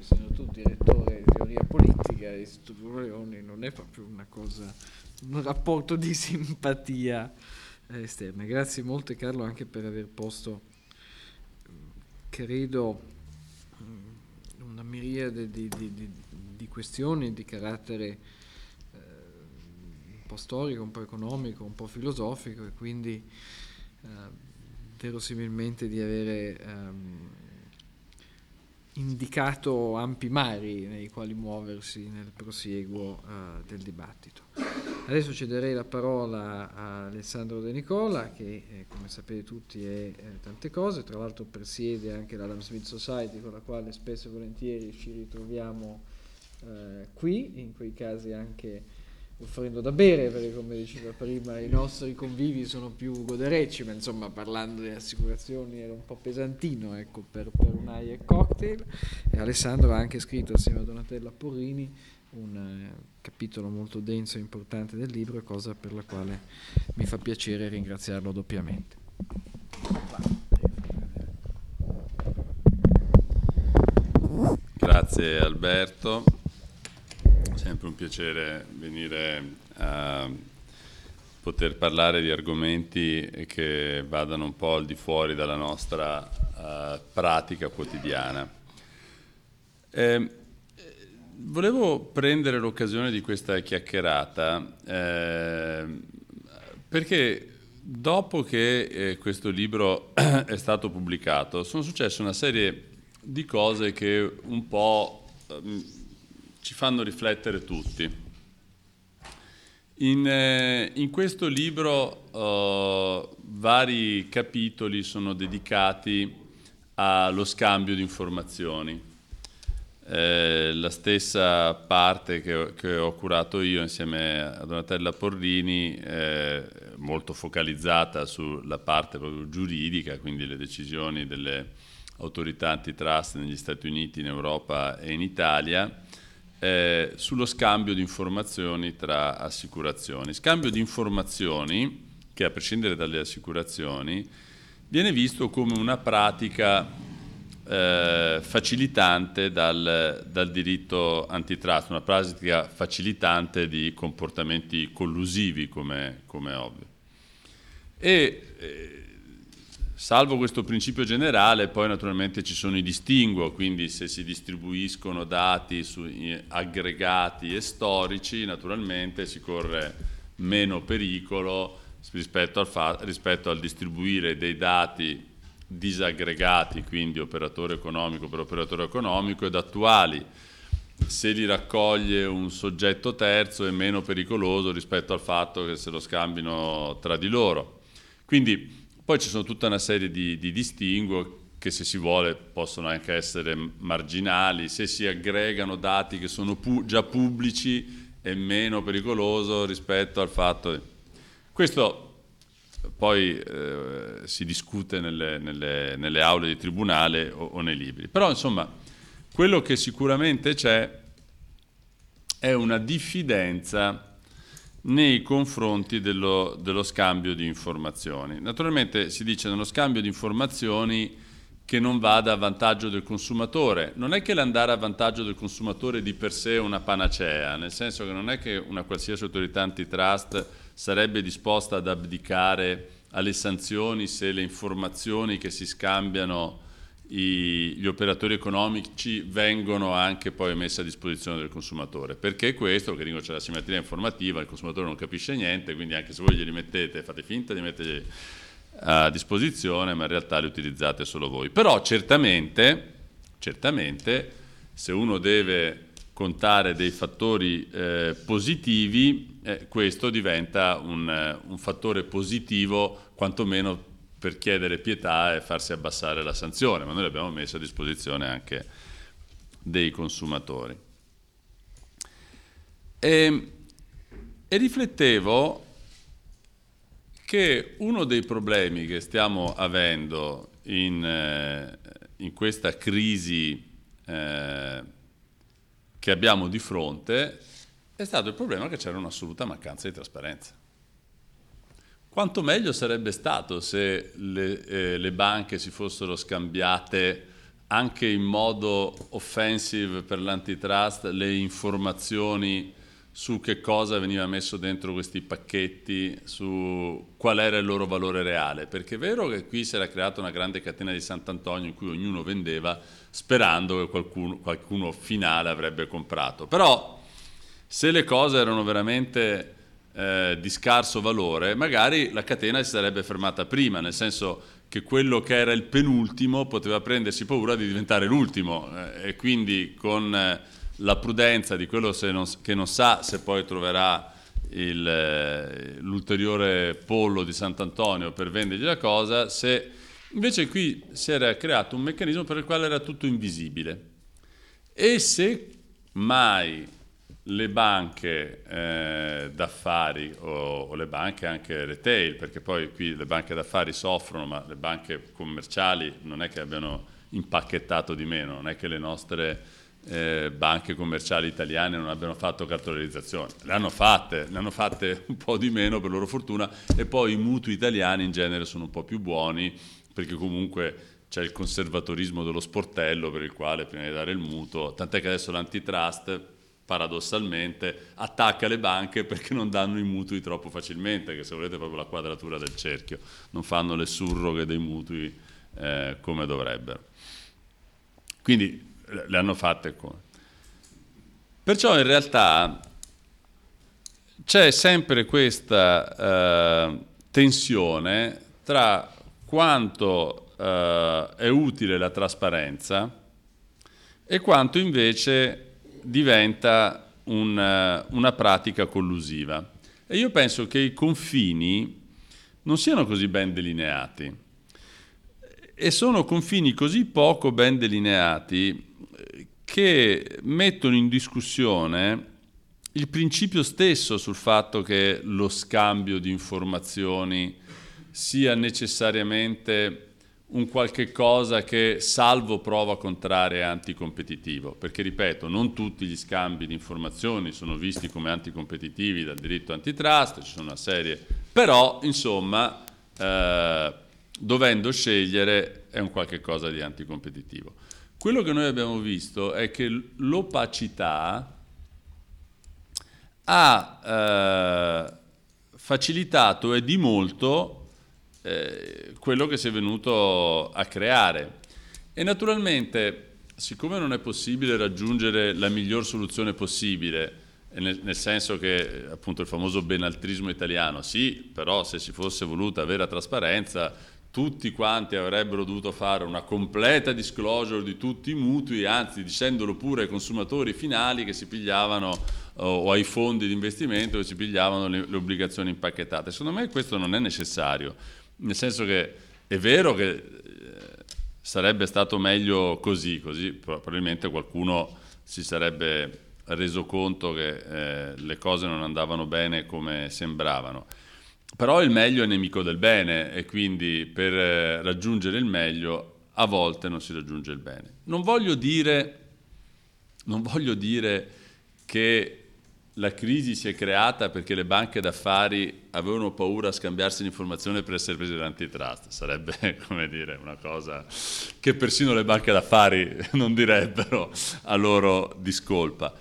essendo tu direttore di teoria politica dell'Istituto Leoni, non è proprio una cosa, un rapporto di simpatia esterna. Grazie molte Carlo anche per aver posto, credo, una miriade di, di, di, di questioni di carattere eh, un po' storico, un po' economico, un po' filosofico e quindi eh, verosimilmente di avere ehm, indicato ampi mari nei quali muoversi nel prosieguo eh, del dibattito. Adesso cederei la parola a Alessandro De Nicola che eh, come sapete tutti è eh, tante cose, tra l'altro presiede anche l'Adam Smith Society con la quale spesso e volentieri ci ritroviamo eh, qui, in quei casi anche offrendo da bere, perché come diceva prima i nostri convivi sono più goderecci, ma insomma parlando di assicurazioni era un po' pesantino ecco, per, per un aia cocktail. E Alessandro ha anche scritto assieme a Donatella Porrini un eh, capitolo molto denso e importante del libro, cosa per la quale mi fa piacere ringraziarlo doppiamente. Grazie Alberto sempre un piacere venire a poter parlare di argomenti che vadano un po' al di fuori dalla nostra uh, pratica quotidiana. Eh, volevo prendere l'occasione di questa chiacchierata eh, perché dopo che eh, questo libro è stato pubblicato sono successe una serie di cose che un po' ci fanno riflettere tutti. In, eh, in questo libro uh, vari capitoli sono dedicati allo scambio di informazioni. Eh, la stessa parte che, che, ho curato io insieme a Donatella Porrini, eh, molto focalizzata sulla parte proprio giuridica, quindi le decisioni delle autorità antitrust negli Stati Uniti, in Europa e in Italia, eh, sullo scambio di informazioni tra assicurazioni. Scambio di informazioni che a prescindere dalle assicurazioni viene visto come una pratica eh, facilitante dal, dal, diritto antitrust, una pratica facilitante di comportamenti collusivi come, come ovvio. E, eh, Salvo questo principio generale, poi naturalmente ci sono i distinguo, quindi se si distribuiscono dati su aggregati e storici, naturalmente si corre meno pericolo rispetto al, fa- rispetto al distribuire dei dati disaggregati, quindi operatore economico per operatore economico, ed attuali. Se li raccoglie un soggetto terzo è meno pericoloso rispetto al fatto che se lo scambino tra di loro. Quindi poi ci sono tutta una serie di, di distinguo che se si vuole possono anche essere marginali, se si aggregano dati che sono pu- già pubblici è meno pericoloso rispetto al fatto... Questo poi eh, si discute nelle, nelle, nelle, aule di tribunale o, o nei libri. Però insomma, quello che sicuramente c'è è una diffidenza nei confronti dello, dello, scambio di informazioni. Naturalmente si dice nello scambio di informazioni che non vada a vantaggio del consumatore. Non è che l'andare a vantaggio del consumatore di per sé è una panacea, nel senso che non è che una qualsiasi autorità antitrust sarebbe disposta ad abdicare alle sanzioni se le informazioni che si scambiano i, gli operatori economici vengono anche poi messi a disposizione del consumatore. Perché questo? Perché dico c'è la simmetria informativa, il consumatore non capisce niente, quindi anche se voi glieli mettete, fate finta di metterli a disposizione, ma in realtà li utilizzate solo voi. Però certamente, certamente se uno deve contare dei fattori eh, positivi, eh, questo diventa un, un fattore positivo quantomeno per chiedere pietà e farsi abbassare la sanzione, ma noi l'abbiamo messo a disposizione anche dei consumatori. E, e riflettevo che uno dei problemi che stiamo avendo in, eh, in questa crisi eh, che abbiamo di fronte è stato il problema che c'era un'assoluta mancanza di trasparenza. Quanto meglio sarebbe stato se le, eh, le banche si fossero scambiate anche in modo offensive per l'antitrust le informazioni su che cosa veniva messo dentro questi pacchetti, su qual era il loro valore reale, perché è vero che qui si era creata una grande catena di Sant'Antonio in cui ognuno vendeva sperando che qualcuno, qualcuno finale avrebbe comprato, però se le cose erano veramente eh, di scarso valore, magari la catena si sarebbe fermata prima, nel senso che quello che era il penultimo poteva prendersi paura di diventare l'ultimo eh, e quindi con eh, la prudenza di quello non, che non sa se poi troverà il, eh, l'ulteriore pollo di Sant'Antonio per vendergli la cosa, se invece qui si era creato un meccanismo per il quale era tutto invisibile. E se mai le banche eh, d'affari o, o, le banche anche retail, perché poi qui le banche d'affari soffrono, ma le banche commerciali non è che abbiano impacchettato di meno, non è che le nostre eh, banche commerciali italiane non abbiano fatto cartolarizzazione. Le hanno fatte, ne hanno fatte un po' di meno per loro fortuna e poi i mutui italiani in genere sono un po' più buoni perché comunque c'è il conservatorismo dello sportello per il quale prima di dare il mutuo, tant'è che adesso l'antitrust paradossalmente attacca le banche perché non danno i mutui troppo facilmente, che se volete è proprio la quadratura del cerchio, non fanno le surroghe dei mutui eh, come dovrebbero. Quindi le hanno fatte come. Perciò in realtà c'è sempre questa eh, tensione tra quanto eh, è utile la trasparenza e quanto invece diventa un, una pratica collusiva. E io penso che i confini non siano così ben delineati e sono confini così poco ben delineati che mettono in discussione il principio stesso sul fatto che lo scambio di informazioni sia necessariamente un qualche cosa che salvo prova contraria è anticompetitivo, perché ripeto, non tutti gli scambi di informazioni sono visti come anticompetitivi dal diritto antitrust, ci sono una serie, però insomma eh, dovendo scegliere è un qualche cosa di anticompetitivo. Quello che noi abbiamo visto è che l'opacità ha eh, facilitato e di molto eh, quello che si è venuto a creare. E naturalmente, siccome non è possibile raggiungere la miglior soluzione possibile, nel, nel, senso che appunto il famoso benaltrismo italiano, sì, però se si fosse voluta vera trasparenza tutti quanti avrebbero dovuto fare una completa disclosure di tutti i mutui, anzi dicendolo pure ai consumatori finali che si pigliavano o ai fondi di investimento che si pigliavano le, le obbligazioni impacchettate. Secondo me questo non è necessario, nel senso che è vero che eh, sarebbe stato meglio così, così probabilmente qualcuno si sarebbe reso conto che eh, le cose non andavano bene come sembravano. Però il meglio è nemico del bene e quindi per eh, raggiungere il meglio a volte non si raggiunge il bene. Non voglio dire, non voglio dire che la crisi si è creata perché le banche d'affari avevano paura a scambiarsi l'informazione per essere prese dall'antitrust. Sarebbe, come dire, una cosa che persino le banche d'affari non direbbero a loro discolpa.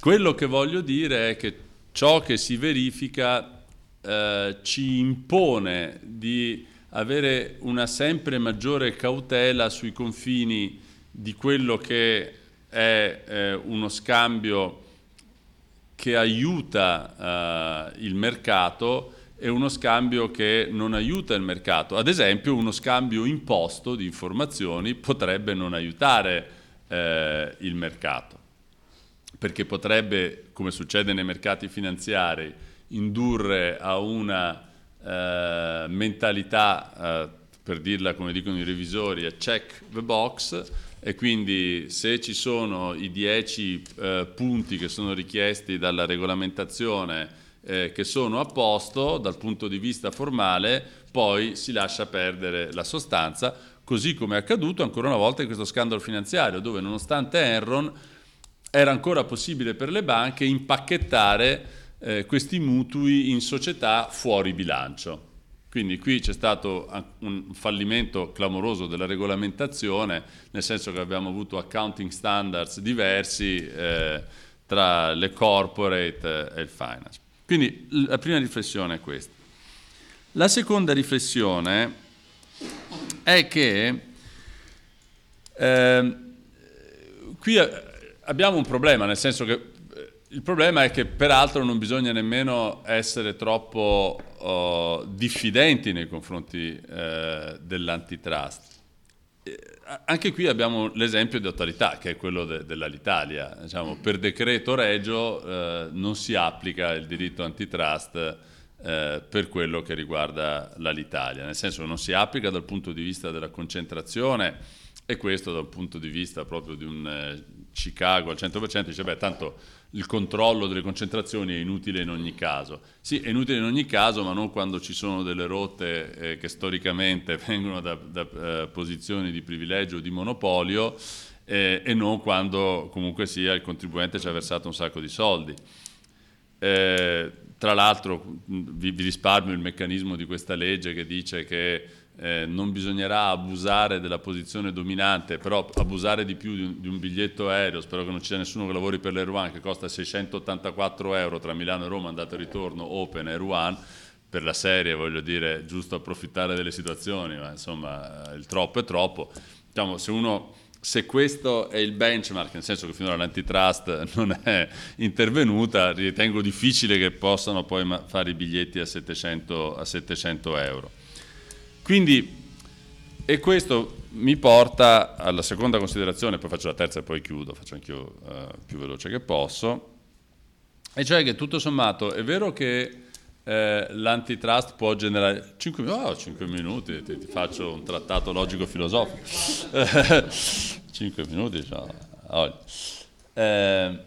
Quello che voglio dire è che ciò che si verifica eh, ci impone di avere una sempre maggiore cautela sui confini di quello che è eh, uno scambio che aiuta eh, il mercato e uno scambio che non aiuta il mercato. Ad esempio uno scambio imposto di informazioni potrebbe non aiutare eh, il mercato, perché potrebbe, come succede nei mercati finanziari, indurre a una eh, mentalità, eh, per dirla come dicono i revisori, a check the box e quindi se ci sono i 10 eh, punti che sono richiesti dalla regolamentazione eh, che sono a posto dal punto di vista formale, poi si lascia perdere la sostanza, così come è accaduto ancora una volta in questo scandalo finanziario, dove nonostante Enron era ancora possibile per le banche impacchettare eh, questi mutui in società fuori bilancio. Quindi qui c'è stato un fallimento clamoroso della regolamentazione, nel senso che abbiamo avuto accounting standards diversi eh, tra le corporate e il finance. Quindi la prima riflessione è questa. La seconda riflessione è che eh, qui abbiamo un problema, nel senso che il problema è che peraltro non bisogna nemmeno essere troppo oh, diffidenti nei confronti eh, dell'antitrust. Anche qui abbiamo l'esempio di autorità, che è quello de- dell'Alitalia. Diciamo, per decreto regio eh, non si applica il diritto antitrust eh, per quello che riguarda l'Alitalia, nel senso che non si applica dal punto di vista della concentrazione e questo dal punto di vista proprio di un eh, Chicago al 100% dice beh tanto il controllo delle concentrazioni è inutile in ogni caso. Sì, è inutile in ogni caso, ma non quando ci sono delle rotte eh, che storicamente vengono da, da eh, posizioni di privilegio o di monopolio eh, e non quando comunque sia il contribuente ci ha versato un sacco di soldi. Eh, tra l'altro vi, vi risparmio il meccanismo di questa legge che dice che eh, non bisognerà abusare della posizione dominante, però abusare di più di un, di un, biglietto aereo, spero che non ci sia nessuno che lavori per l'Air che costa 684 euro tra Milano e Roma, andata e ritorno, Open One, per la serie voglio dire, giusto approfittare delle situazioni, ma insomma il troppo è troppo. Diciamo, se uno se questo è il benchmark, nel senso che finora l'antitrust non è intervenuta, ritengo difficile che possano poi fare i biglietti a 700, a 700 euro. Quindi, e questo mi porta alla seconda considerazione, poi faccio la terza e poi chiudo, faccio anch'io uh, più veloce che posso, e cioè che tutto sommato è vero che eh, l'antitrust può generare 5, oh, 5 minuti, ti, ti, faccio un trattato logico-filosofico. 5 minuti, cioè, eh,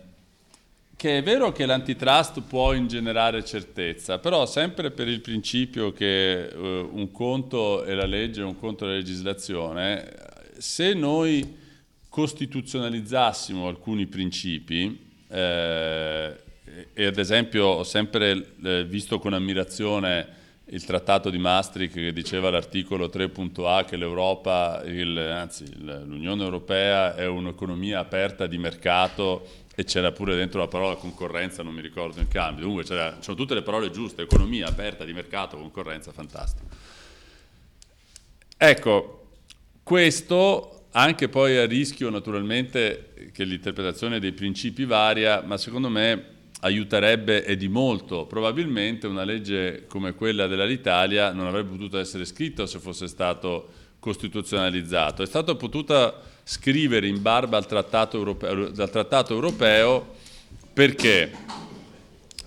che è vero che l'antitrust può ingenerare certezza, però sempre per il principio che uh, un conto è la legge, un conto è la legislazione, se noi costituzionalizzassimo alcuni principi, eh, e ad esempio ho sempre eh, visto con ammirazione il trattato di Maastricht che diceva l'articolo 3.a che l'Europa, il, anzi l'Unione Europea è un'economia aperta di mercato e c'era pure dentro la parola concorrenza, non mi ricordo in cambio. Dunque c'erano tutte le parole giuste, economia aperta di mercato, concorrenza, fantastico. Ecco, questo anche poi a rischio naturalmente che l'interpretazione dei principi varia, ma secondo me aiuterebbe e di molto. Probabilmente una legge come quella dell'Italia non avrebbe potuto essere scritta se fosse stato costituzionalizzato. È stata potuta scrivere in barba al trattato europeo, dal trattato europeo perché?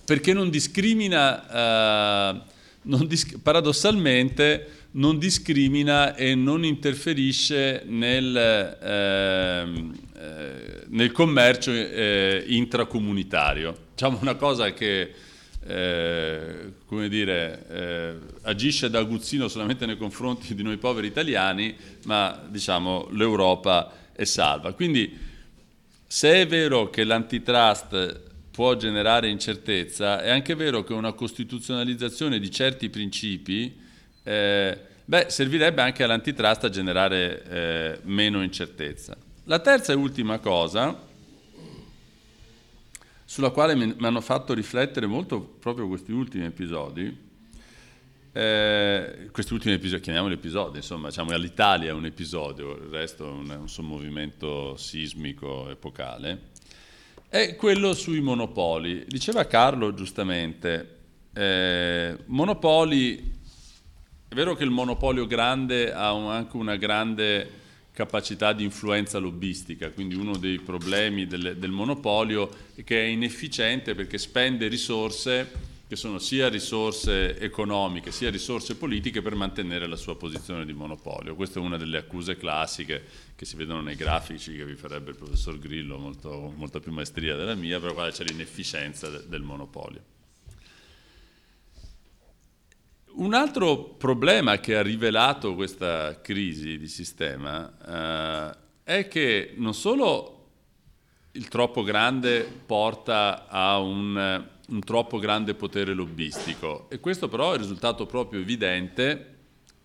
Perché non discrimina, eh, non dis- paradossalmente non discrimina e non interferisce nel, eh, eh, nel commercio eh, intracomunitario. Diciamo una cosa che eh, come dire, eh, agisce da aguzzino solamente nei confronti di noi poveri italiani, ma diciamo l'Europa è salva. Quindi se è vero che l'antitrust può generare incertezza, è anche vero che una costituzionalizzazione di certi principi eh, beh, servirebbe anche all'antitrust a generare eh, meno incertezza. La terza e ultima cosa sulla quale mi, hanno fatto riflettere molto proprio questi ultimi episodi. Eh, questi ultimi episodi, chiamiamoli episodi, insomma, diciamo all'Italia è un episodio, il resto è un, un sommovimento sismico epocale, è quello sui monopoli. Diceva Carlo giustamente, eh, monopoli, è vero che il monopolio grande ha un, anche una grande capacità di influenza lobbistica, quindi uno dei problemi del, del monopolio è che è inefficiente perché spende risorse che sono sia risorse economiche sia risorse politiche per mantenere la sua posizione di monopolio. Questa è una delle accuse classiche che si vedono nei grafici che vi farebbe il professor Grillo, molto, molta più maestria della mia, per la quale c'è l'inefficienza de, del monopolio. Un altro problema che ha rivelato questa crisi di sistema eh, è che non solo il troppo grande porta a un, un troppo grande potere lobbistico e questo però è risultato proprio evidente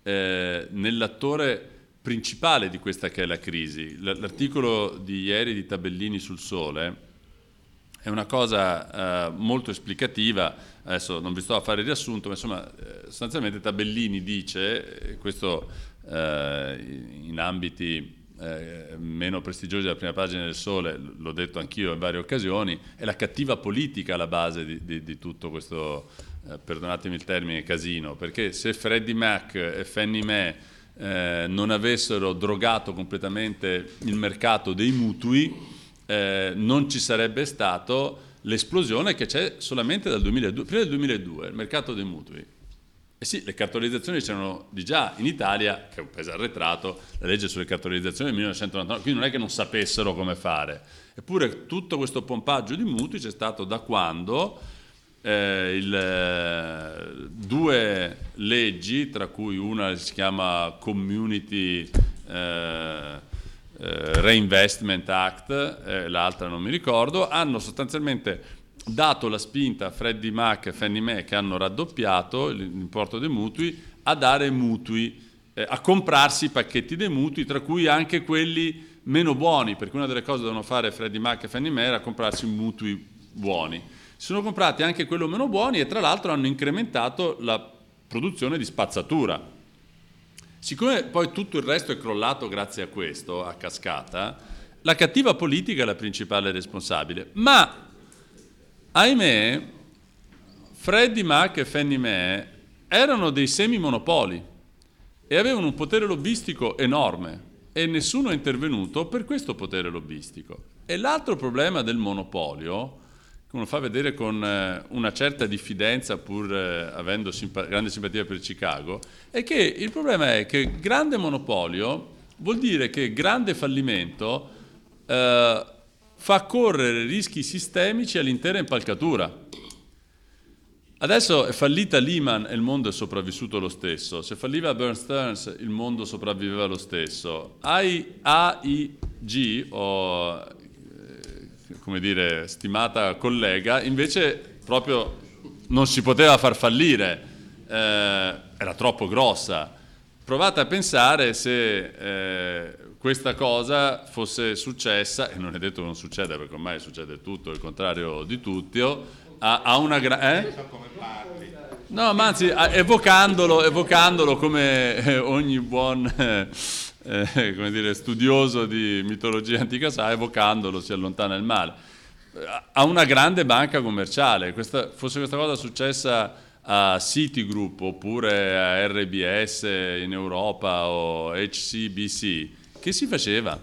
eh, nell'attore principale di questa che è la crisi. L'articolo di ieri di Tabellini sul Sole è una cosa eh, molto esplicativa, adesso non vi sto a fare il riassunto, ma insomma eh, sostanzialmente Tabellini dice, questo eh, in ambiti eh, meno prestigiosi della prima pagina del Sole, l'ho detto anch'io in varie occasioni, è la cattiva politica alla base di, di, di tutto questo, eh, perdonatemi il termine, casino, perché se Freddie Mac e Fannie Mae eh, non avessero drogato completamente il mercato dei mutui, eh, non ci sarebbe stato l'esplosione che c'è solamente dal 2002, prima del 2002, il mercato dei mutui. E sì, le cartolarizzazioni c'erano di già in Italia, che è un paese arretrato, la legge sulle cartolarizzazioni del 1999, quindi non è che non sapessero come fare. Eppure tutto questo pompaggio di mutui c'è stato da quando eh, il, eh, due leggi, tra cui una si chiama Community eh, eh, Reinvestment Act, eh, l'altra non mi ricordo, hanno sostanzialmente dato la spinta a Freddie Mac e Fannie Mae che hanno raddoppiato l'importo dei mutui a dare mutui, eh, a comprarsi pacchetti dei mutui, tra cui anche quelli meno buoni, perché una delle cose che devono fare Freddie Mac e Fannie Mae era comprarsi mutui buoni. Si sono comprati anche quelli meno buoni e tra l'altro hanno incrementato la produzione di spazzatura. Siccome poi tutto il resto è crollato grazie a questo, a cascata, la cattiva politica è la principale responsabile. Ma, ahimè, Freddie Mac e Fannie Mae erano dei semi-monopoli e avevano un potere lobbistico enorme e nessuno è intervenuto per questo potere lobbistico. E l'altro problema del monopolio lo fa vedere con eh, una certa diffidenza pur eh, avendo simpa- grande simpatia per Chicago, è che il problema è che grande monopolio vuol dire che grande fallimento eh, fa correre rischi sistemici all'intera impalcatura. Adesso è fallita Lehman e il mondo è sopravvissuto lo stesso. Se falliva Burn Stearns il mondo sopravviveva lo stesso. AIG o come dire, stimata collega, invece proprio non si poteva far fallire, eh, era troppo grossa. Provate a pensare se eh, questa cosa fosse successa, e non è detto che non succeda perché ormai succede tutto, il contrario di tutti, a, a una grande... Eh? No, ma anzi, evocandolo, evocandolo come eh, ogni buon eh, come dire, studioso di mitologia antica sa, evocandolo si allontana il male. A una grande banca commerciale, questa, fosse questa cosa successa a Citigroup oppure a RBS in Europa o HCBC, che si faceva?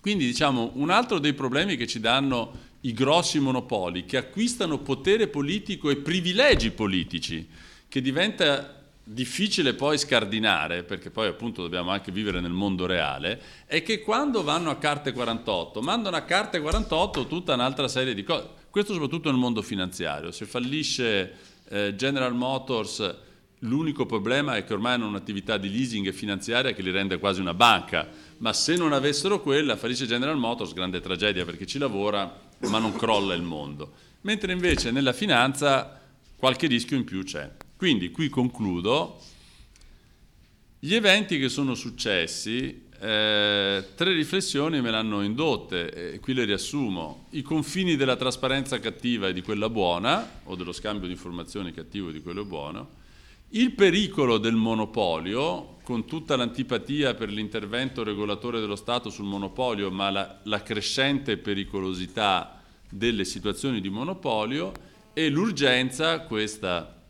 Quindi diciamo un altro dei problemi che ci danno i grossi monopoli, che acquistano potere politico e privilegi politici, che diventa difficile poi scardinare, perché poi appunto dobbiamo anche vivere nel mondo reale, è che quando vanno a carte 48, mandano a carte 48 tutta un'altra serie di cose. Questo soprattutto nel mondo finanziario. Se fallisce eh, General Motors, l'unico problema è che ormai hanno un'attività di leasing finanziaria che li rende quasi una banca, ma se non avessero quella, fallisce General Motors, grande tragedia perché ci lavora, ma non crolla il mondo. Mentre invece nella finanza qualche rischio in più c'è. Quindi qui concludo. Gli eventi che sono successi, eh, tre riflessioni me l'hanno indotte, e qui le riassumo. I confini della trasparenza cattiva e di quella buona, o dello scambio di informazioni cattivo e di quello buono, il pericolo del monopolio, con tutta l'antipatia per l'intervento regolatore dello Stato sul monopolio, ma la, la crescente pericolosità delle situazioni di monopolio, e l'urgenza, questa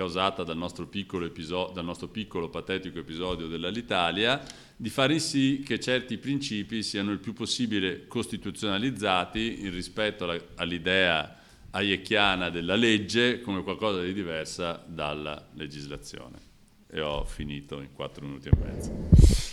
causata dal nostro piccolo, episodio, dal nostro piccolo patetico episodio dell'Alitalia, di fare in sì che certi principi siano il più possibile costituzionalizzati in rispetto alla, all'idea hayecchiana della legge come qualcosa di diversa dalla legislazione. E ho finito in quattro minuti e mezzo.